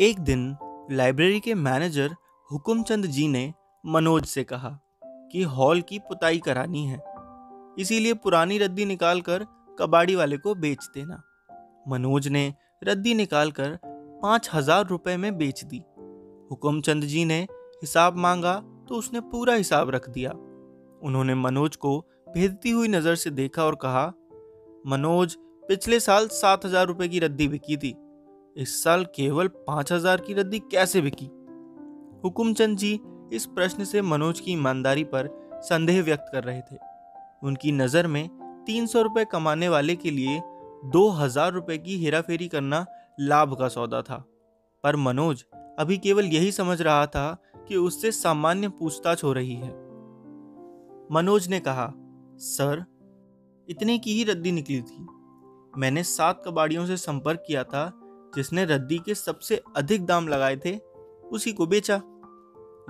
एक दिन लाइब्रेरी के मैनेजर हुकुमचंद जी ने मनोज से कहा कि हॉल की पुताई करानी है। इसीलिए पुरानी रद्दी निकालकर कबाड़ी वाले को बेच देना। मनोज ने रद्दी निकालकर पाँच हज़ार रुपए में बेच दी। हुकुमचंद जी ने हिसाब मांगा तो उसने पूरा हिसाब रख दिया। उन्होंने मनोज को भेजती हुई नज़र से देखा और कहा, मनोज, पिछले साल सात हज़ार रुपए की रद्दी बिकी थी। इस साल केवल पाँच हज़ार की रद्दी कैसे बिकी? हुकुमचंद जी इस प्रश्न से मनोज की ईमानदारी पर संदेह व्यक्त कर रहे थे। उनकी नज़र में तीन सौ रुपए कमाने वाले के लिए दो हज़ार रुपए की हेराफेरी करना लाभ का सौदा था। पर मनोज अभी केवल यही समझ रहा था कि उससे सामान्य पूछताछ हो रही है। मनोज ने कहा, सर, इतने की ही रद्दी निकली थी। मैंने सात कबाड़ियों से संपर्क किया था जिसने रद्दी के सबसे अधिक दाम लगाए थे, उसी को बेचा।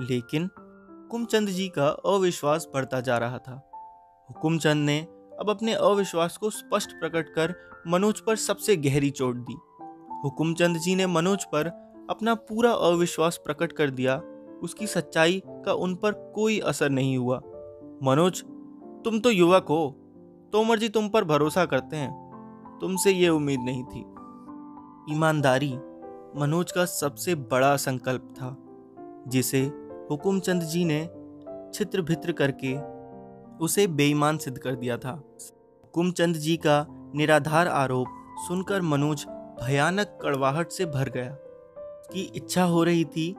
लेकिन हुकुमचंद जी का अविश्वास बढ़ता जा रहा था। हुकुमचंद ने अब अपने अविश्वास को स्पष्ट प्रकट कर मनोज पर सबसे गहरी चोट दी। हुकुमचंद जी ने मनोज पर अपना पूरा अविश्वास प्रकट कर दिया। उसकी सच्चाई का उन पर कोई असर नहीं हुआ। मनोज, तुम तो युवक हो। तोमर जी तुम पर भरोसा करते हैं। तुमसे ये उम्मीद नहीं थी। ईमानदारी मनोज का सबसे बड़ा संकल्प था, जिसे हुकुमचंद जी ने छित्र भित्र करके उसे बेईमान सिद्ध कर दिया था। हुकुमचंद जी का निराधार आरोप सुनकर मनोज भयानक कड़वाहट से भर गया की इच्छा हो रही थी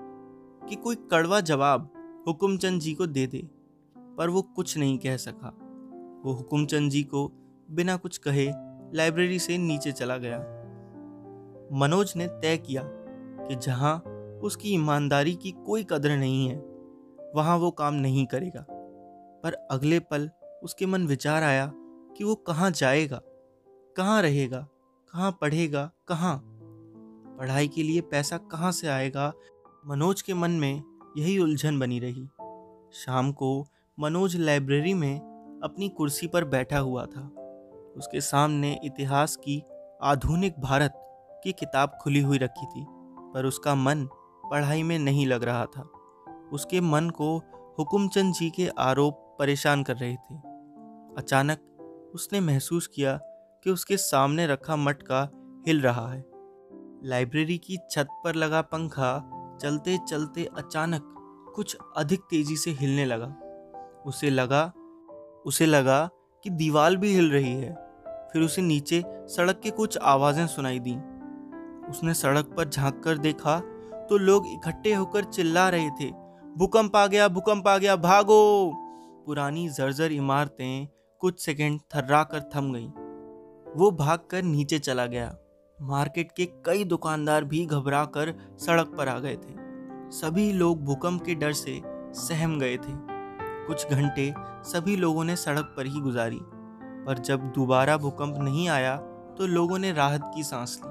कि कोई कड़वा जवाब हुकुमचंद जी को दे दे, पर वो कुछ नहीं कह सका। वो हुकुमचंद जी को बिना कुछ कहे लाइब्रेरी से नीचे चला गया। मनोज ने तय किया कि जहाँ उसकी ईमानदारी की कोई कदर नहीं है, वहाँ वो काम नहीं करेगा। पर अगले पल उसके मन विचार आया कि वो कहाँ जाएगा, कहाँ रहेगा, कहाँ पढ़ेगा, कहाँ? पढ़ाई के लिए पैसा कहाँ से आएगा? मनोज के मन में यही उलझन बनी रही। शाम को मनोज लाइब्रेरी में अपनी कुर्सी पर बैठा हुआ था। उसके सामने इतिहास की आधुनिक भारत की किताब खुली हुई रखी थी, पर उसका मन पढ़ाई में नहीं लग रहा था। उसके मन को हुकुमचंद जी के आरोप परेशान कर रहे थे। अचानक उसने महसूस किया कि उसके सामने रखा मटका हिल रहा है। लाइब्रेरी की छत पर लगा पंखा चलते चलते अचानक कुछ अधिक तेज़ी से हिलने लगा। उसे लगा उसे लगा कि दीवार भी हिल रही है। फिर उसे नीचे सड़क के कुछ आवाज़ें सुनाई दी। उसने सड़क पर झाँक कर देखा तो लोग इकट्ठे होकर चिल्ला रहे थे, भूकंप आ गया, भूकंप आ गया, भागो! पुरानी जर्जर इमारतें कुछ सेकंड थर्रा कर थम गईं। वो भागकर नीचे चला गया। मार्केट के कई दुकानदार भी घबरा कर सड़क पर आ गए थे। सभी लोग भूकंप के डर से सहम गए थे। कुछ घंटे सभी लोगों ने सड़क पर ही गुजारी। पर जब दोबारा भूकंप नहीं आया तो लोगों ने राहत की सांस ली।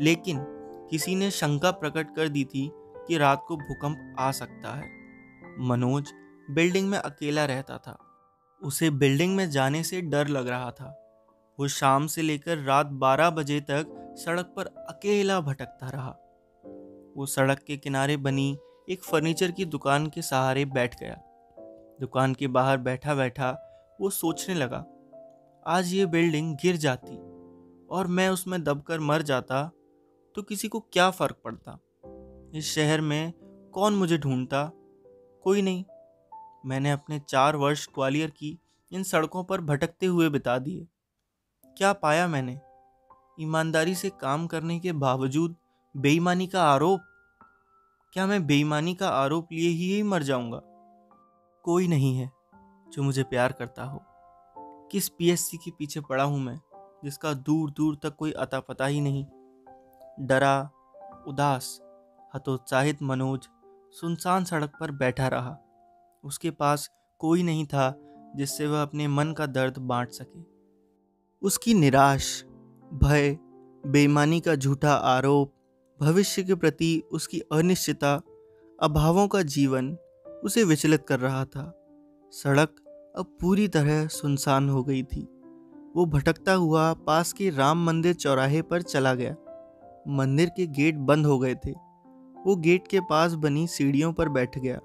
लेकिन किसी ने शंका प्रकट कर दी थी कि रात को भूकंप आ सकता है। मनोज बिल्डिंग में अकेला रहता था। उसे बिल्डिंग में जाने से डर लग रहा था। वो शाम से लेकर रात 12 बजे तक सड़क पर अकेला भटकता रहा। वो सड़क के किनारे बनी एक फर्नीचर की दुकान के सहारे बैठ गया। दुकान के बाहर बैठा बैठा वो सोचने लगा, आज ये बिल्डिंग गिर जाती और मैं उसमें दबकर मर जाता तो किसी को क्या फ़र्क पड़ता? इस शहर में कौन मुझे ढूंढता? कोई नहीं। मैंने अपने चार वर्ष ग्वालियर की इन सड़कों पर भटकते हुए बिता दिए। क्या पाया मैंने? ईमानदारी से काम करने के बावजूद बेईमानी का आरोप? क्या मैं बेईमानी का आरोप लिए ही, ही मर जाऊँगा? कोई नहीं है जो मुझे प्यार करता हो। किस पीएससी के पीछे पड़ा हूँ मैं जिसका दूर दूर तक कोई अता पता ही नहीं? डरा, उदास, हतोत्साहित मनोज सुनसान सड़क पर बैठा रहा। उसके पास कोई नहीं था जिससे वह अपने मन का दर्द बांट सके। उसकी निराश, भय, बेईमानी का झूठा आरोप, भविष्य के प्रति उसकी अनिश्चितता, अभावों का जीवन उसे विचलित कर रहा था। सड़क अब पूरी तरह सुनसान हो गई थी। वो भटकता हुआ पास के राम मंदिर चौराहे पर चला गया। मंदिर के गेट बंद हो गए थे। वो गेट के पास बनी सीढ़ियों पर बैठ गया।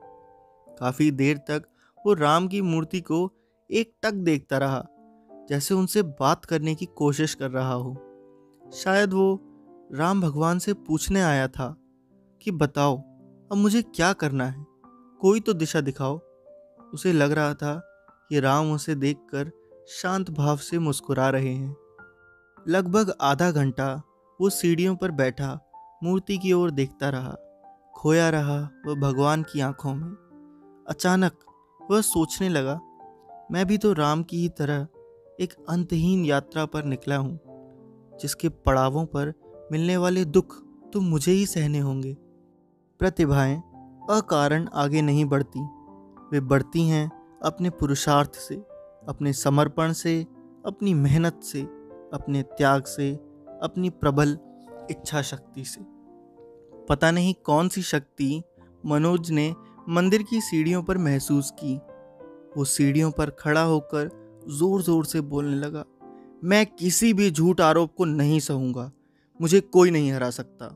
काफ़ी देर तक वो राम की मूर्ति को एक टक देखता रहा, जैसे उनसे बात करने की कोशिश कर रहा हो। शायद वो राम भगवान से पूछने आया था कि, बताओ, अब मुझे क्या करना है? कोई तो दिशा दिखाओ। उसे लग रहा था कि राम उसे देखकर शांत भाव से मुस्कुरा रहे हैं। लगभग आधा घंटा वो सीढ़ियों पर बैठा, मूर्ति की ओर देखता रहा, खोया रहा वह भगवान की आँखों में। अचानक वह सोचने लगा, मैं भी तो राम की ही तरह एक अंतहीन यात्रा पर निकला हूँ, जिसके पड़ावों पर मिलने वाले दुख तो मुझे ही सहने होंगे। प्रतिभाएँ अकारण आगे नहीं बढ़ती। वे बढ़ती हैं अपने पुरुषार्थ से, अपने समर्पण से, अपनी मेहनत से, अपने त्याग से अपनी प्रबल इच्छा शक्ति से। पता नहीं कौन सी शक्ति मनोज ने मंदिर की सीढ़ियों पर महसूस की। वो सीढ़ियों पर खड़ा होकर ज़ोर ज़ोर से बोलने लगा, मैं किसी भी झूठ आरोप को नहीं सहूँगा, मुझे कोई नहीं हरा सकता।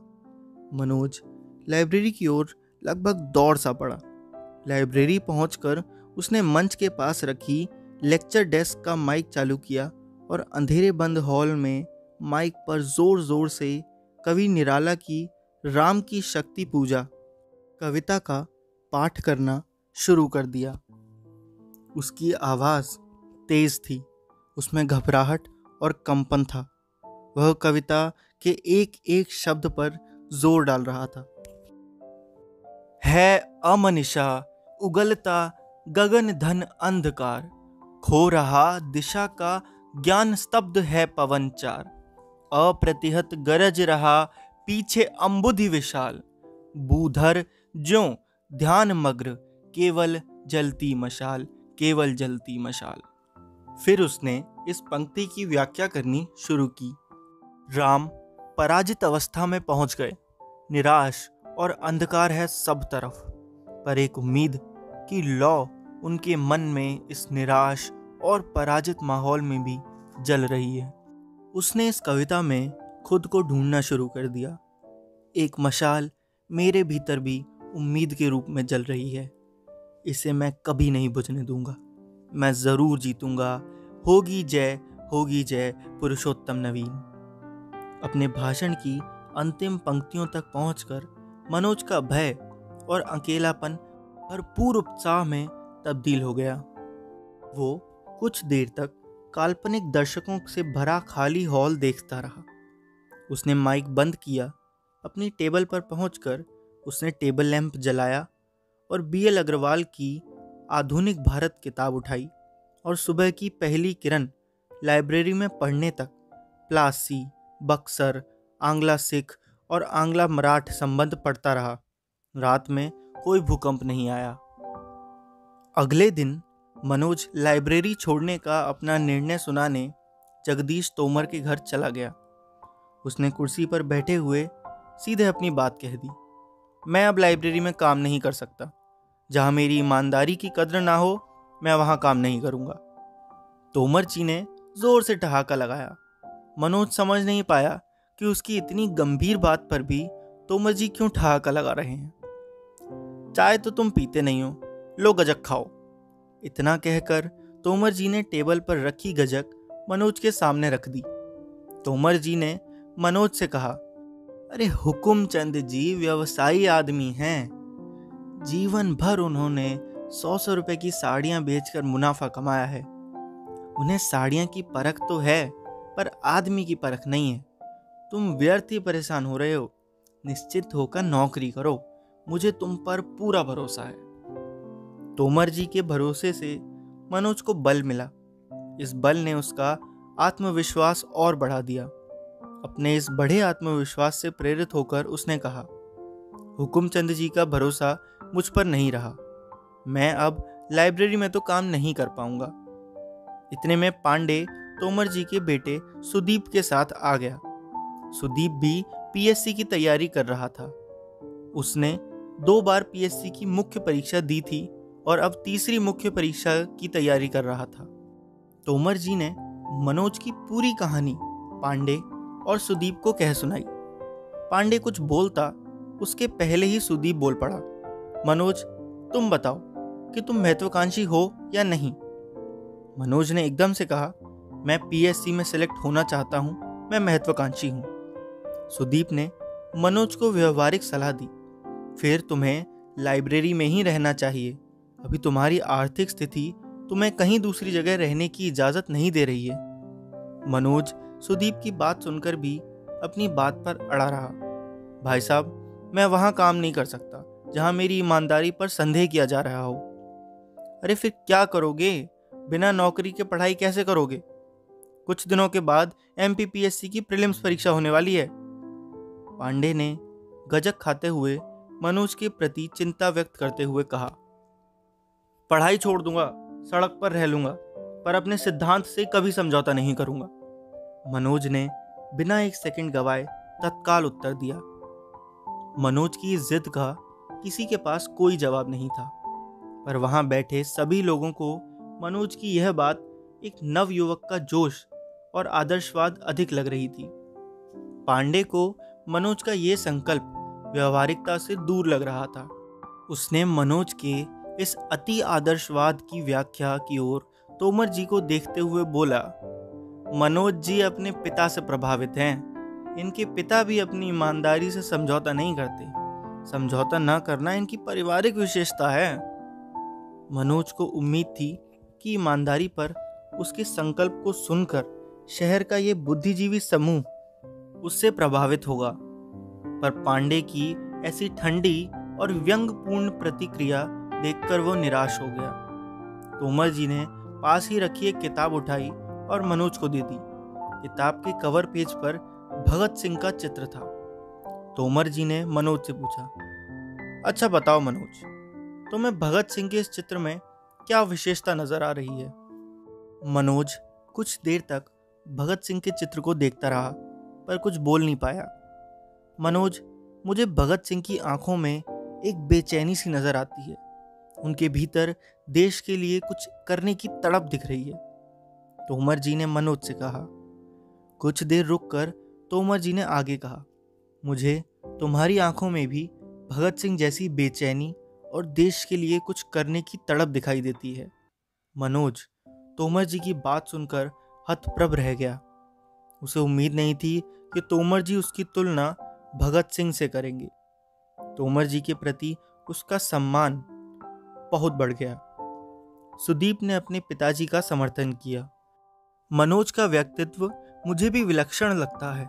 मनोज लाइब्रेरी की ओर लगभग दौड़ सा पड़ा। लाइब्रेरी पहुंचकर उसने मंच के पास रखी, लेक्चर डेस्क का माइक चालू किया और अंधेरे बंद हॉल में माइक पर ज़ोर ज़ोर से कवि निराला की राम की शक्ति पूजा, कविता का पाठ करना शुरू कर दिया। उसकी आवाज़ तेज थी, उसमें घबराहट और कंपन था। वह कविता के एक एक शब्द पर ज़ोर डाल रहा था। है अमनिशा, उगलता गगन धन अंधकार, खो रहा दिशा का ज्ञान स्तब्ध है पवनचार अप्रतिहत गरज रहा, पीछे अम्बुधि विशाल। बूधर जो ध्यान मग्र, केवल जलती मशाल, केवल जलती मशाल। फिर उसने इस पंक्ति की व्याख्या करनी शुरू की। राम पराजित अवस्था में पहुँच गए। निराश और अंधकार है सब तरफ़। पर एक उम्मीद कि लौ उनके मन में इस निराश और पराजित माहौल में भी जल रही है। उसने इस कविता में खुद को ढूंढना शुरू कर दिया। एक मशाल मेरे भीतर भी उम्मीद के रूप में जल रही है। इसे मैं कभी नहीं बुझने दूँगा। मैं ज़रूर जीतूँगा। होगी जय होगी जय, पुरुषोत्तम नवीन। अपने भाषण की अंतिम पंक्तियों तक पहुंचकर मनोज का भय और अकेलापन भरपूर उत्साह में तब्दील हो गया। वो कुछ देर तक काल्पनिक दर्शकों से भरा खाली हॉल देखता रहा। उसने माइक बंद किया, अपनी टेबल पर पहुंचकर उसने टेबल लैंप जलाया और बी एल अग्रवाल की आधुनिक भारत किताब उठाई और सुबह की पहली किरण लाइब्रेरी में पढ़ने तक प्लासी, बक्सर, आंग्ला सिख और आंग्ला मराठ संबंध पढ़ता रहा। रात में कोई भूकंप नहीं आया। अगले दिन मनोज लाइब्रेरी छोड़ने का अपना निर्णय सुनाने जगदीश तोमर के घर चला गया। उसने कुर्सी पर बैठे हुए सीधे अपनी बात कह दी, मैं अब लाइब्रेरी में काम नहीं कर सकता। जहाँ मेरी ईमानदारी की कद्र ना हो, मैं वहाँ काम नहीं करूँगा। तोमर जी ने ज़ोर से ठहाका लगाया। मनोज समझ नहीं पाया कि उसकी इतनी गंभीर बात पर भी तोमर जी क्यों ठहाका लगा रहे हैं। चाय तो तुम पीते नहीं हो, लो गजक खाओ। इतना कहकर तोमर जी ने टेबल पर रखी गजक मनोज के सामने रख दी। तोमर जी ने मनोज से कहा, अरे हुकुम चंद जी, व्यवसायी आदमी हैं। जीवन भर उन्होंने सौ सौ रुपए की साड़ियाँ बेचकर मुनाफा कमाया है। उन्हें साड़ियाँ की परख तो है, पर आदमी की परख नहीं है। तुम व्यर्थ ही परेशान हो रहे हो। निश्चित होकर नौकरी करो। मुझे तुम पर पूरा भरोसा है। तोमर जी के भरोसे से मनोज को बल मिला। इस बल ने उसका आत्मविश्वास और बढ़ा दिया। अपने इस बड़े आत्मविश्वास से प्रेरित होकर उसने कहा, हुकुमचंद जी का भरोसा मुझ पर नहीं रहा। मैं अब लाइब्रेरी में तो काम नहीं कर पाऊँगा। इतने में पांडे, तोमर जी के बेटे सुदीप के साथ आ गया। सुदीप भी पीएससी की तैयारी कर रहा था। उसने दो बार पीएससी की मुख्य परीक्षा दी थी। और अब तीसरी मुख्य परीक्षा की तैयारी कर रहा था। तोमर जी ने मनोज की पूरी कहानी, पांडे और सुदीप को कह सुनाई। पांडे कुछ बोलता, उसके पहले ही सुदीप बोल पड़ा, मनोज, तुम बताओ कि तुम महत्वाकांक्षी हो या नहीं? मनोज ने एकदम से कहा, मैं पीएससी में सेलेक्ट होना चाहता हूँ, मैं महत्वाकांक्षी हूँ। सुदीप ने मनोज को व्यवहारिक सलाह दी, फिर तुम्हें लाइब्रेरी में ही रहना चाहिए। अभी तुम्हारी आर्थिक स्थिति तुम्हें कहीं दूसरी जगह रहने की इजाज़त नहीं दे रही है। मनोज सुदीप की बात सुनकर भी अपनी बात पर अड़ा रहा। भाई साहब, मैं वहाँ काम नहीं कर सकता, जहाँ मेरी ईमानदारी पर संदेह किया जा रहा हो। अरे फिर क्या करोगे? बिना नौकरी के पढ़ाई कैसे करोगे? कुछ दिनों के बाद एमपीपीएससी की प्रीलिम्स परीक्षा होने वाली है। पांडे ने गजक खाते हुए मनोज के प्रति चिंता व्यक्त करते हुए कहा पढ़ाई छोड़ दूँगा, सड़क पर रह लूँगा, पर अपने सिद्धांत से कभी समझौता नहीं करूँगा। मनोज ने बिना एक सेकंड गवाए तत्काल उत्तर दिया। मनोज की जिद का किसी के पास कोई जवाब नहीं था, पर वहाँ बैठे सभी लोगों को मनोज की यह बात एक नव युवक का जोश और आदर्शवाद अधिक लग रही थी। पांडे को मनोज का यह संकल्प व्यवहारिकता से दूर लग रहा था। उसने मनोज के इस अति आदर्शवाद की व्याख्या की ओर तोमर जी को देखते हुए बोला, मनोज जी अपने पिता से प्रभावित हैं। इनके पिता भी अपनी ईमानदारी से समझौता नहीं करते। समझौता न करना इनकी पारिवारिक विशेषता है। मनोज को उम्मीद थी कि ईमानदारी पर उसके संकल्प को सुनकर शहर का ये बुद्धिजीवी समूह उससे प्रभावित होगा। पर पांडे की ऐसी ठंडी और व्यंगपूर्ण प्रतिक्रिया देखकर वो निराश हो गया। तोमर जी ने पास ही रखी एक किताब उठाई और मनोज को दे दी। किताब के कवर पेज पर भगत सिंह का चित्र था। तोमर जी ने मनोज से पूछा अच्छा बताओ मनोज, तुम्हें भगत सिंह के इस चित्र में क्या विशेषता नज़र आ रही है? मनोज कुछ देर तक भगत सिंह के चित्र को देखता रहा, पर कुछ बोल नहीं पाया। मनोज, मुझे भगत सिंह की आँखों में एक बेचैनी सी नज़र आती है। उनके भीतर देश के लिए कुछ करने की तड़प दिख रही है। तोमर जी ने मनोज से कहा, कुछ देर रुककर तोमर जी ने आगे कहा, मुझे तुम्हारी आँखों में भी भगत सिंह जैसी बेचैनी और देश के लिए कुछ करने की तड़प दिखाई देती है। मनोज, तोमर जी की बात सुनकर हतप्रभ रह गया। उसे उम्मीद नहीं थी कि तोमर जी उसकी तुलना भगत सिंह से करेंगे। तोमर जी के प्रति उसका सम्मान बहुत बढ़ गया। सुदीप ने अपने पिताजी का समर्थन किया। मनोज का व्यक्तित्व मुझे भी विलक्षण लगता है।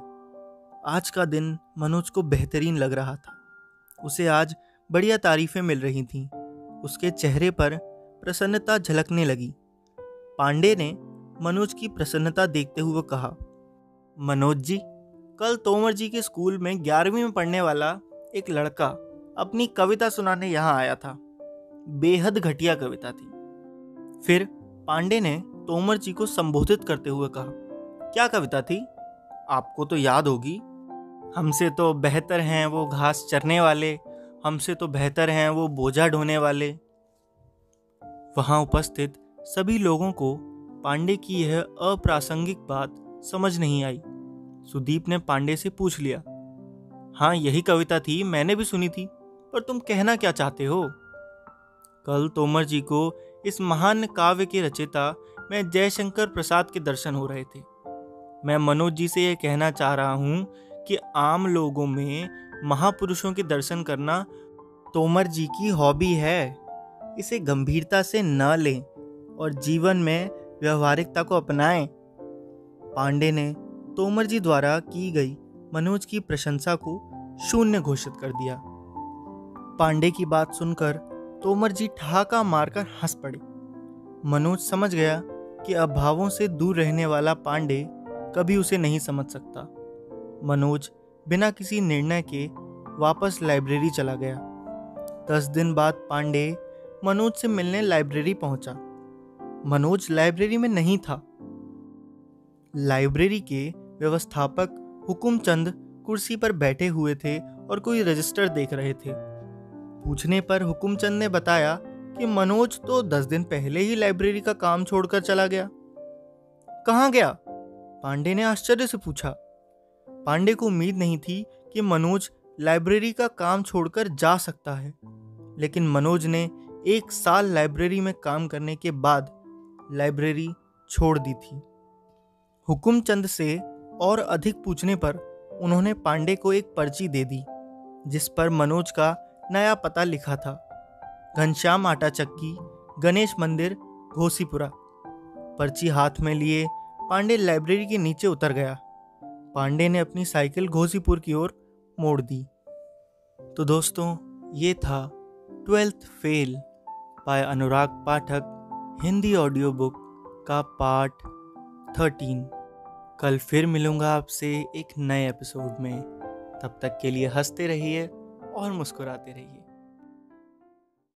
आज का दिन मनोज को बेहतरीन लग रहा था। उसे आज बढ़िया तारीफें मिल रही थीं। उसके चेहरे पर प्रसन्नता झलकने लगी। पांडे ने मनोज की प्रसन्नता देखते हुए कहा, मनोज जी, कल तोमर जी के स्कूल में ग्यारहवीं में पढ़ने वाला एक लड़का अपनी कविता सुनाने यहाँ आया था। बेहद घटिया कविता थी। फिर पांडे ने तोमर जी को संबोधित करते हुए कहा, क्या कविता थी? आपको तो याद होगी। हमसे तो बेहतर हैं वो घास चरने वाले, हमसे तो बेहतर हैं वो बोझा ढोने वाले। वहाँ उपस्थित सभी लोगों को पांडे की यह अप्रासंगिक बात समझ नहीं आई। सुदीप ने पांडे से पूछ लिया हाँ यही कविता थी, मैंने भी सुनी थी, पर तुम कहना क्या चाहते हो? कल तोमर जी को इस महान काव्य के रचयिता में जयशंकर प्रसाद के दर्शन हो रहे थे। मैं मनोज जी से यह कहना चाह रहा हूँ कि आम लोगों में महापुरुषों के दर्शन करना तोमर जी की हॉबी है। इसे गंभीरता से न लें और जीवन में व्यवहारिकता को अपनाएँ। पांडे ने तोमर जी द्वारा की गई मनोज की प्रशंसा को शून्य घोषित कर दिया। पांडे की बात सुनकर तोमर जी ठहाका मारकर हंस पड़े। मनोज समझ गया कि अभावों से दूर रहने वाला पांडे कभी उसे नहीं समझ सकता। मनोज बिना किसी निर्णय के वापस लाइब्रेरी चला गया। दस दिन बाद पांडे मनोज से मिलने लाइब्रेरी पहुँचा। मनोज लाइब्रेरी में नहीं था। लाइब्रेरी के व्यवस्थापक हुकुमचंद कुर्सी पर बैठे हुए थे और कोई रजिस्टर देख रहे थे। पूछने पर हुकुमचंद ने बताया कि मनोज तो दस दिन पहले ही लाइब्रेरी का काम छोड़कर चला गया। कहाँ गया? पांडे ने आश्चर्य से पूछा। पांडे को उम्मीद नहीं थी कि मनोज लाइब्रेरी का काम छोड़कर जा सकता है, लेकिन मनोज ने एक साल लाइब्रेरी में काम करने के बाद लाइब्रेरी छोड़ दी थी। हुकुमचंद से और अधिक पूछने पर उन्होंने पांडे को एक पर्ची दे दी, जिस पर मनोज का नया पता लिखा था। घनश्याम आटा चक्की, गणेश मंदिर, घोसीपुरा। पर्ची हाथ में लिए पांडे लाइब्रेरी के नीचे उतर गया। पांडे ने अपनी साइकिल घोसीपुर की ओर मोड़ दी। तो दोस्तों, ये था twelfth fail by Anurag Pathak, Hindi audio book का पार्ट थर्टीन। कल फिर मिलूँगा आपसे एक नए एपिसोड में। तब तक के लिए हँसते रहिए। और मुस्कुराते रहिए।